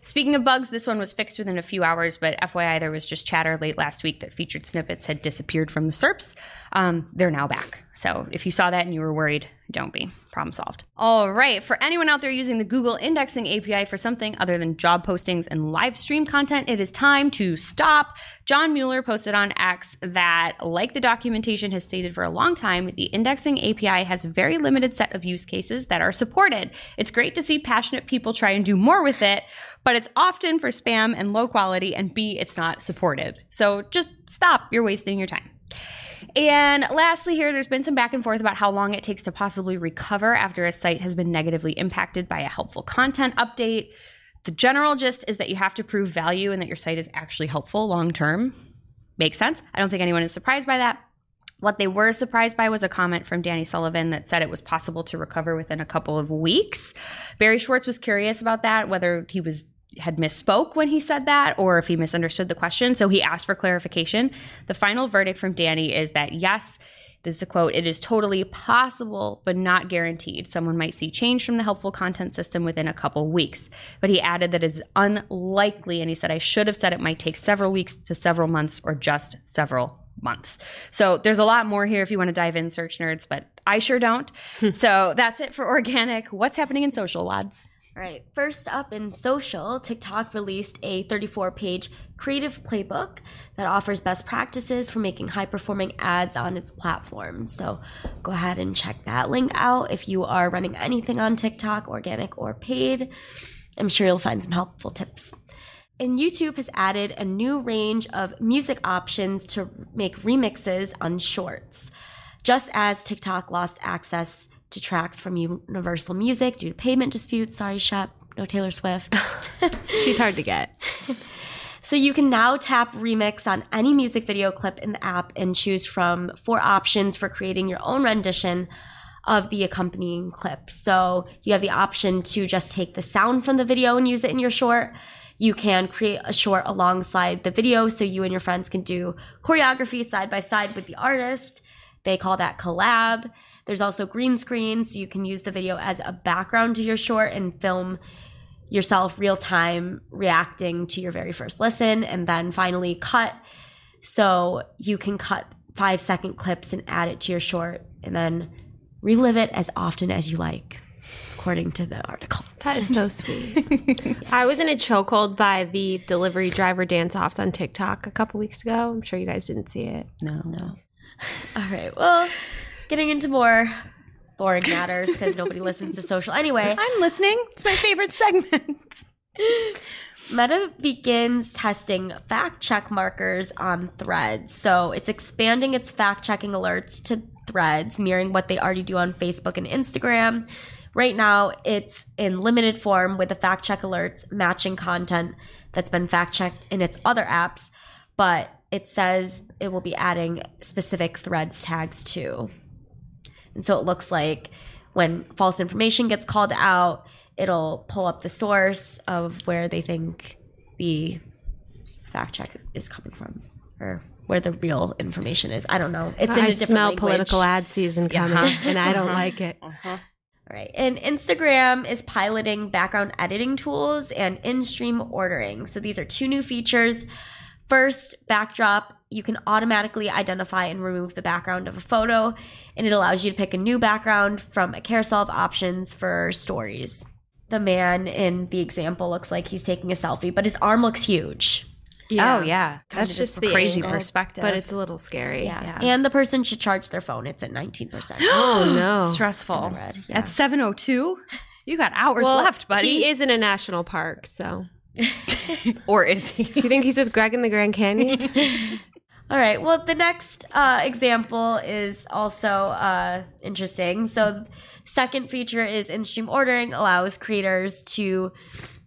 Speaking of bugs, this one was fixed within a few hours, but FYI, there was just chatter late last week that featured snippets had disappeared from the SERPs. Um, they're now back. So if you saw that and you were worried, don't be. Problem solved. All right. For anyone out there using the Google Indexing API for something other than job postings and live stream content, it is time to stop. John Mueller posted on X that, like the documentation has stated for a long time, the Indexing API has a very limited set of use cases that are supported. It's great to see passionate people try and do more with it, but it's often for spam and low quality, and B, it's not supported. So just stop. You're wasting your time. And lastly, here, there's been some back and forth about how long it takes to possibly recover after a site has been negatively impacted by a helpful content update. The general gist is that you have to prove value and that your site is actually helpful long term. Makes sense. I don't think anyone is surprised by that. What they were surprised by was a comment from Danny Sullivan that said it was possible to recover within a couple of weeks. Barry Schwartz was curious about that, whether he was had misspoke when he said that or if he misunderstood the question. So he asked for clarification. The final verdict from Danny is that yes, this is a quote, it is totally possible, but not guaranteed. Someone might see change from the helpful content system within a couple weeks. But he added that it is unlikely, and he said, I should have said it might take several weeks to several months or just several months. So there's a lot more here if you want to dive in, search nerds, but I sure don't. <laughs> so that's it for organic. What's happening in social, lads? All right. First up in social, TikTok released a 34 page creative playbook that offers best practices for making high performing ads on its platform. So go ahead and check that link out if you are running anything on TikTok, organic or paid. I'm sure you'll find some helpful tips. And YouTube has added a new range of music options to make remixes on shorts. Just as TikTok lost access to tracks from Universal Music due to payment disputes, sorry, Shep, no Taylor Swift. <laughs> She's hard to get. <laughs> So you can now tap remix on any music video clip in the app and choose from four options for creating your own rendition of the accompanying clip. So you have the option to just take the sound from the video and use it in your short. You can create a short alongside the video so you and your friends can do choreography side by side with the artist. They call that collab. There's also green screen, so you can use the video as a background to your short and film yourself real time reacting to your very first listen. And then finally, cut. So you can cut five second clips and add it to your short and then relive it as often as you like, according to the article. That is so sweet. <laughs> I was in a chokehold by the delivery driver dance offs on TikTok a couple weeks ago. I'm sure you guys didn't see it. No. No. All right. Well, getting into more boring matters because nobody listens to social anyway. I'm listening. It's my favorite segment. Meta begins testing fact check markers on threads. So it's expanding its fact checking alerts to threads, mirroring what they already do on Facebook and Instagram. Right now, it's in limited form with the fact check alerts matching content that's been fact checked in its other apps, but it says it will be adding specific threads tags too. And so it looks like when false information gets called out, it'll pull up the source of where they think the fact check is coming from or where the real information is. I don't know. It's in I a different smell language. political ad season coming, <laughs> and I don't like it. Uh-huh. Uh-huh. All right. And Instagram is piloting background editing tools and in stream ordering. So these are two new features. First, backdrop. You can automatically identify and remove the background of a photo, and it allows you to pick a new background from a carousel of options for stories. The man in the example looks like he's taking a selfie, but his arm looks huge. Oh yeah, that's just just the crazy angle, perspective. But it's a little scary. Yeah. Yeah. And the person should charge their phone. It's at 19%. <gasps> Oh no. <gasps> stressful. Red, yeah. At seven oh two, you got hours Well, left, buddy. He is in a national park, so <laughs> or is he? do you think he's with Greg in the Grand Canyon? <laughs> All right. Well, the next uh, example is also uh, interesting. So, second feature is in-stream ordering allows creators to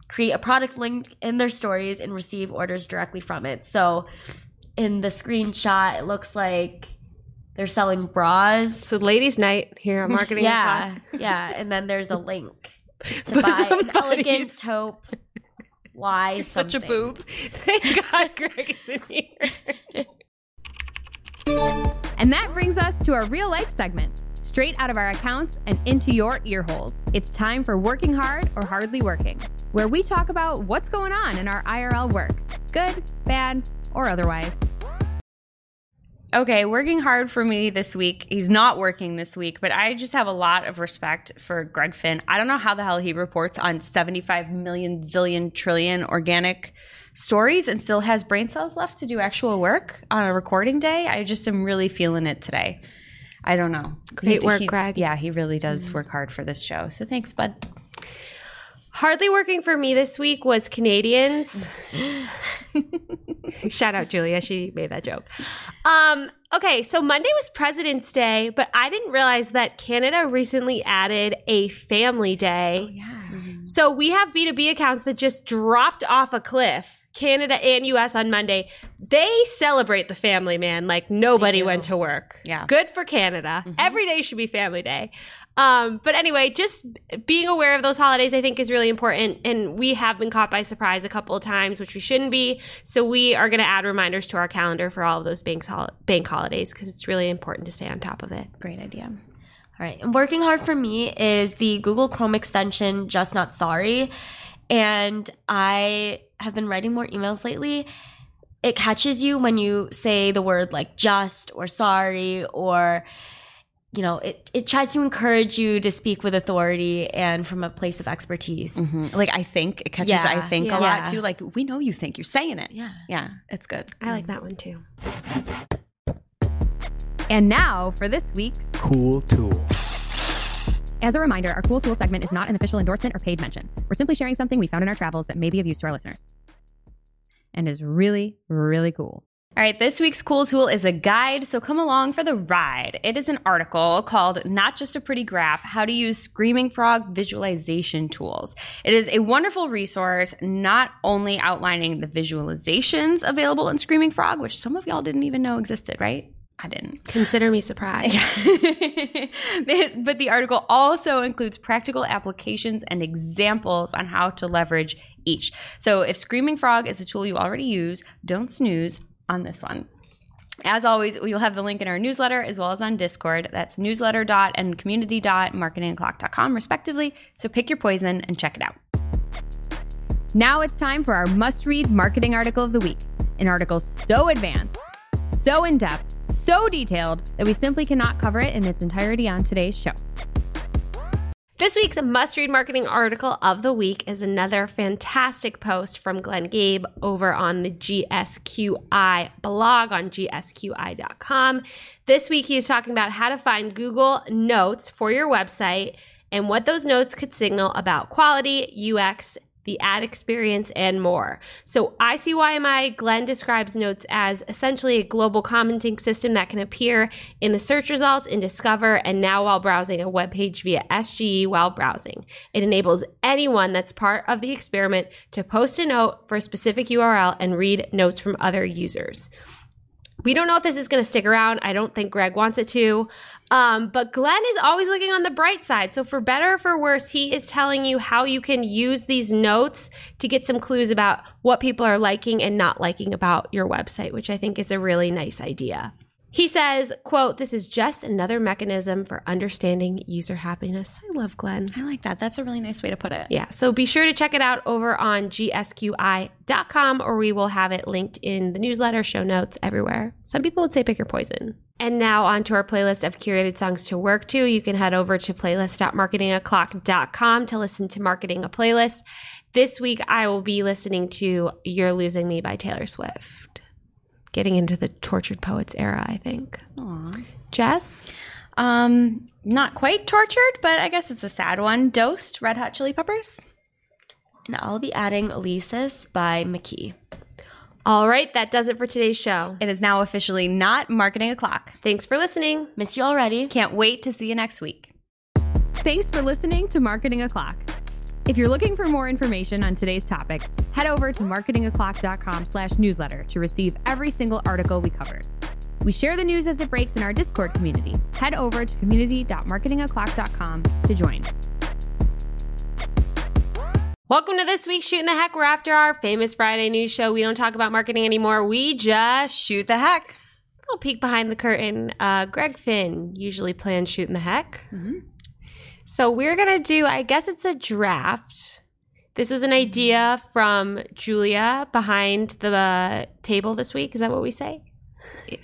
create a product link in their stories and receive orders directly from it. So, in the screenshot, it looks like they're selling bras. so ladies' night here at Marketing. yeah, yeah, and then there's a link <laughs> to buy an elegant taupe. <laughs> Why Such a boob. <laughs> Thank God Greg is in here. And that brings us to our real life segment. Straight out of our accounts and into your ear holes. It's time for Working Hard or Hardly Working, where we talk about what's going on in our IRL work good, bad, or otherwise. Okay, working hard for me this week. He's not working this week, but I just have a lot of respect for Greg Finn. I don't know how the hell he reports on 75 million zillion trillion organic stories and still has brain cells left to do actual work on a recording day. I just am really feeling it today. I don't know. Great He- work, he- Greg. Yeah, he really does work hard for this show. So thanks, bud. Hardly working for me this week was Canadians. <laughs> Shout out Julia, she made that joke. Um, okay, so Monday was President's Day, but I didn't realize that Canada recently added a family day. Yeah. So we have B2B accounts that just dropped off a cliff, Canada and US on Monday. They celebrate the family, man, like nobody went to work. Yeah. Good for Canada. Every day should be family day. Um, but anyway, just being aware of those holidays, I think, is really important. And we have been caught by surprise a couple of times, which we shouldn't be. So we are going to add reminders to our calendar for all of those bank, hol- bank holidays because it's really important to stay on top of it. Great idea. All right. And working hard for me is the Google Chrome extension, Just Not Sorry. And I have been writing more emails lately. It catches you when you say the word like just or sorry or you know, it, it tries to encourage you to speak with authority and from a place of expertise. Mhm. Like I think it catches Yeah, I think yeah. a lot too. Like we know you think you're saying it. Yeah. Yeah, it's good. I like that one too. And now for this week's Cool tool. As a reminder, our Cool Tool segment is not an official endorsement or paid mention. We're simply sharing something we found in our travels that may be of use to our listeners. And is really, really cool. All right, this week's Cool Tool is a guide, so come along for the ride. It is an article called Not Just a Pretty Graph How to Use Screaming Frog Visualization Tools. It is a wonderful resource, not only outlining the visualizations available in Screaming Frog, which some of y'all didn't even know existed, right? I didn't. Consider me surprised. <laughs> but the article also includes practical applications and examples on how to leverage each. So if Screaming Frog is a tool you already use, don't snooze on this one. As always, you'll have the link in our newsletter as well as on Discord. That's newsletter dot and community dot marketingoclock.com respectively. So pick your poison and check it out. Now it's time for our must read marketing article of the week. An article so advanced, so in depth, so detailed that we simply cannot cover it in its entirety on today's show. This week's must read marketing article of the week is another fantastic post from Glenn Gabe over on the GSQI blog on gsqi.com. This week he is talking about how to find Google Notes for your website and what those notes could signal about quality, UX, the ad experience, and more. So, ICYMI Glenn describes Notes as essentially a global commenting system that can appear in the search results in Discover and now while browsing a web page via SGE while browsing. It enables anyone that's part of the experiment to post a note for a specific URL and read notes from other users. We don't know if this is going to stick around. I don't think Greg wants it to. Um, but Glenn is always looking on the bright side. So, for better or for worse, he is telling you how you can use these notes to get some clues about what people are liking and not liking about your website, which I think is a really nice idea. He says, quote, this is just another mechanism for understanding user happiness. I love Glenn. I like that. That's a really nice way to put it. Yeah, so be sure to check it out over on gsqi.com or we will have it linked in the newsletter, show notes, everywhere. Some people would say pick your poison. And now on to our playlist of curated songs to work to. You can head over to playlist.marketingoclock.com to listen to Marketing O'Playlist. This week I will be listening to You're Losing Me by Taylor Swift. Getting into the tortured poets era, I think. Aww. Jess? Um, not quite tortured, but I guess it's a sad one. Dosed, Red Hot Chili Peppers. And I'll be adding Elisis by McKee. All right, that does it for today's show. It is now officially not marketing o'clock. Thanks for listening. Miss you already. Can't wait to see you next week. Thanks for listening to Marketing O'Clock. If you're looking for more information on today's topics, head over to marketingoclock.com slash newsletter to receive every single article we covered. We share the news as it breaks in our Discord community. Head over to community.marketingoclock.com to join. Welcome to this week's Shooting the Heck. We're after our famous Friday news show. We don't talk about marketing anymore. We just Shoot the heck. A little peek behind the curtain. Uh, Greg Finn usually plans Shooting the Heck. So we're going to do, I guess it's a draft. This was an idea from Julia behind the uh, table this week. Is that what we say?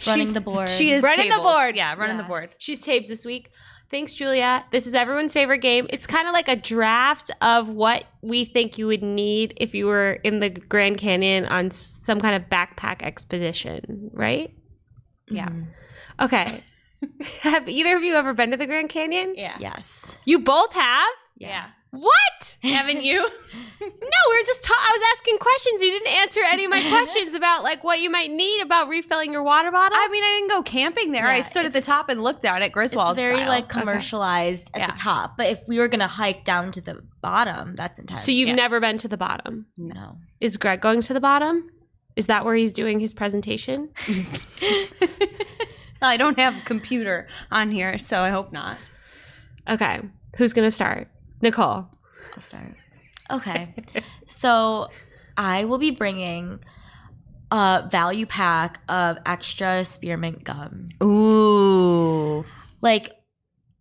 Running She's- the board. She is Running the board. Yeah, running Yeah. the board. She's taped this week. Thanks, Julia. This is everyone's favorite game. It's kind of like a draft of what we think you would need if you were in the Grand Canyon on some kind of backpack expedition, right? Yeah. Okay. <laughs> have either of you ever been to the Grand Canyon? Yeah. yes. You both have? Yeah. What? Haven't you? <laughs> No, we were just ta- I was asking questions. You didn't answer any of my <laughs> questions about like what you might need about refilling your water bottle. I mean, I didn't go camping there. I stood at the top and looked down at Griswold. It's very style. like commercialized at Yeah. the top. But if we were gonna hike down to the bottom, that's intense. so you've Yeah. never been to the bottom. no. Is Greg going to the bottom? Is that where he's doing his presentation? I don't have a computer on here, so I hope not. Okay. Who's going to start? Nicole. I'll start. Okay. so I will be bringing a value pack of extra spearmint gum. Ooh. Like,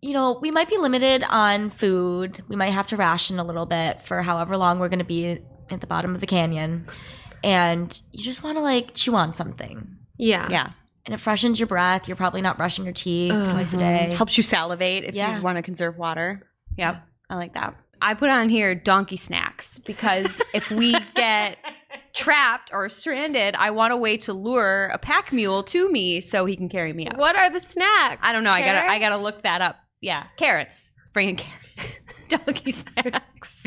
you know, we might be limited on food. We might have to ration a little bit for however long we're going to be at the bottom of the canyon. And you just want to like chew on something. Yeah. Yeah. And it freshens your breath. You're probably not brushing your teeth twice a uh-huh. day. Helps you salivate if Yeah. you want to conserve water. Yep. I like that. I put on here donkey snacks because <laughs> if we get trapped or stranded, I want a way to lure a pack mule to me so he can carry me up. What are the snacks? I don't know. I gotta I gotta look that up. Yeah, carrots. Bringing carrots. <laughs> donkey snacks.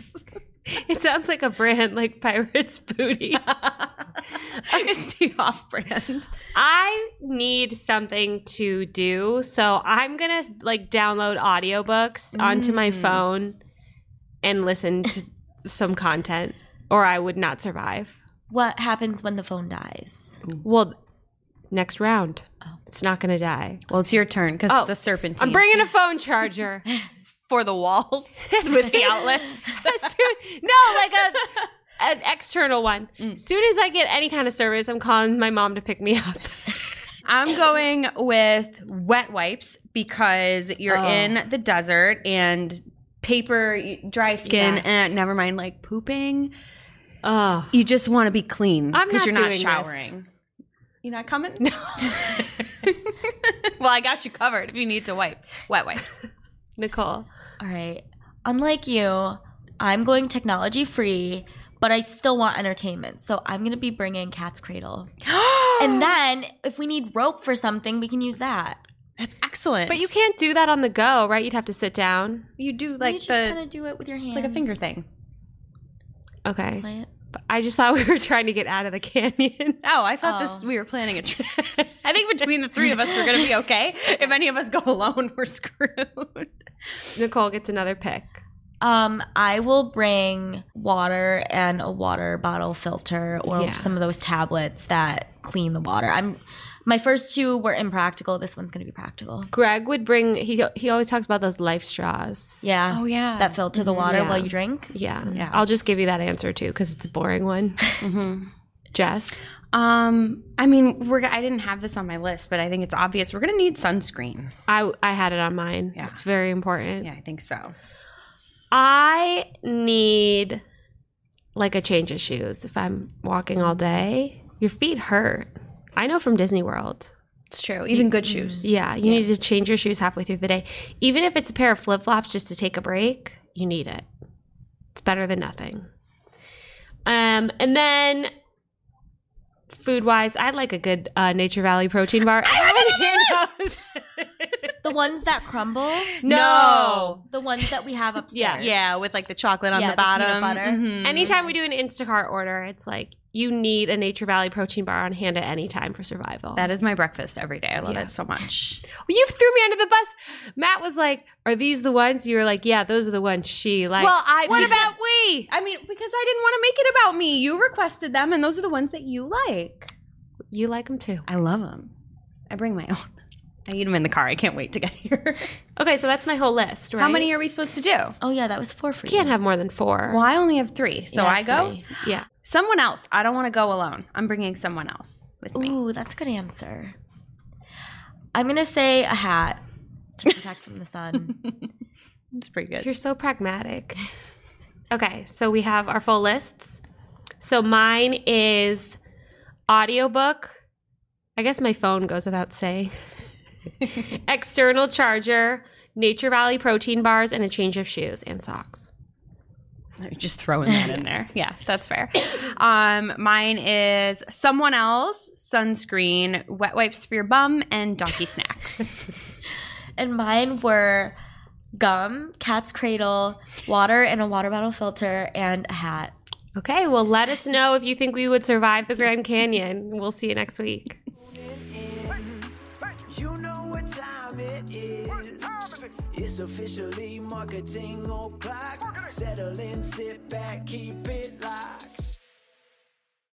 <laughs> It sounds like a brand like Pirates Booty. <laughs> it's the off-brand. I need something to do, so I'm going to like download audiobooks onto my mm. phone and listen to <laughs> some content or I would not survive. What happens when the phone dies? Well, next round. Oh. It's not going to die. Well, it's your turn because Oh, it's a serpentine. I'm bringing a phone charger. For the walls <laughs> with the outlets. <laughs> no, like a an external one. As soon as I get any kind of service, I'm calling my mom to pick me up. <laughs> I'm going with wet wipes because you're Oh. in the desert and paper, dry skin, Yes. and never mind like pooping. Oh, You just want to be clean because you're not doing showering. You're not coming? No. well, I got you covered if you need to wipe. Wet wipes. Nicole. All right. Unlike you, I'm going technology free, but I still want entertainment. So I'm going to be bringing Cat's Cradle. <gasps> and then if we need rope for something, we can use that. That's excellent. But you can't do that on the go, right? You'd have to sit down. You do Like like you just the kind of do it with your hands. it's like a finger thing. Okay. Play it. I just thought <laughs> we were trying to get out of the canyon. <laughs> Oh, I thought this Oh. we were planning a trip. <laughs> I think between the three of us, we're gonna be okay. If any of us go alone, we're screwed. Nicole gets another pick. Um, I will bring water and a water bottle filter or Yeah. some of those tablets that clean the water. I'm my first two were impractical. This one's gonna be practical. Greg would bring. He he always talks about those life straws. Yeah. Oh yeah, That filter the water Yeah. while you drink. Yeah. Yeah. I'll just give you that answer too because it's a boring one. <laughs> hmm Jess. Um, I mean, we're. I didn't have this on my list, but I think it's obvious we're gonna need sunscreen. I I had it on mine. Yeah. It's very important. Yeah, I think so. I need like a change of shoes if I'm walking all day. Your feet hurt. I know from Disney World. It's true. Even good shoes. Yeah, you need to change your shoes halfway through the day. Even if it's a pair of flip flops just to take a break, you need it. It's better than nothing. Um, and then food wise, I'd like a good uh, Nature Valley protein bar. <laughs> Everyone here knows. The ones that crumble. no. The ones that we have upstairs. Yeah, with like the chocolate on Yeah, the the peanut bottom. butter. Mhm. Anytime we do an Instacart order, it's like you need a Nature Valley protein bar on hand at any time for survival. that is my breakfast every day. I love Yeah. it so much. you threw me under the bus. Matt was like, "Are these the ones?" You were like, "Yeah, those are the ones she likes." Well, I- what about we? I mean, because I didn't want to make it about me. You requested them, and those are the ones that you like. You like them too. I love them. I bring my own. I eat them in the car. I can't wait to get here. <laughs> Okay, so that's my whole list. Right? How many are we supposed to do? Oh yeah, that was four for You you. can't have more than four. Well, I only have three, so Yeah, I go. three. Yeah. Someone else. I don't want to go alone. I'm bringing someone else with me. Ooh, that's a good answer. I'm gonna say a hat to <laughs> protect from the sun. <laughs> It's pretty good. You're so pragmatic. Okay, so we have our full lists. So mine is audiobook. I guess my phone goes without saying. <laughs> External charger, Nature Valley protein bars, and a change of shoes and socks. Just throwing that in there. <laughs> Yeah, that's fair. Um, mine is someone else, sunscreen, wet wipes for your bum, and donkey <laughs> snacks. <laughs> and mine were gum, cat's cradle, water and a water bottle filter, and a hat. Okay, well, let us know if you think we would survive the Grand Canyon. We'll see you next week. It's officially marketing o'clock. Settle in, sit back, keep it locked.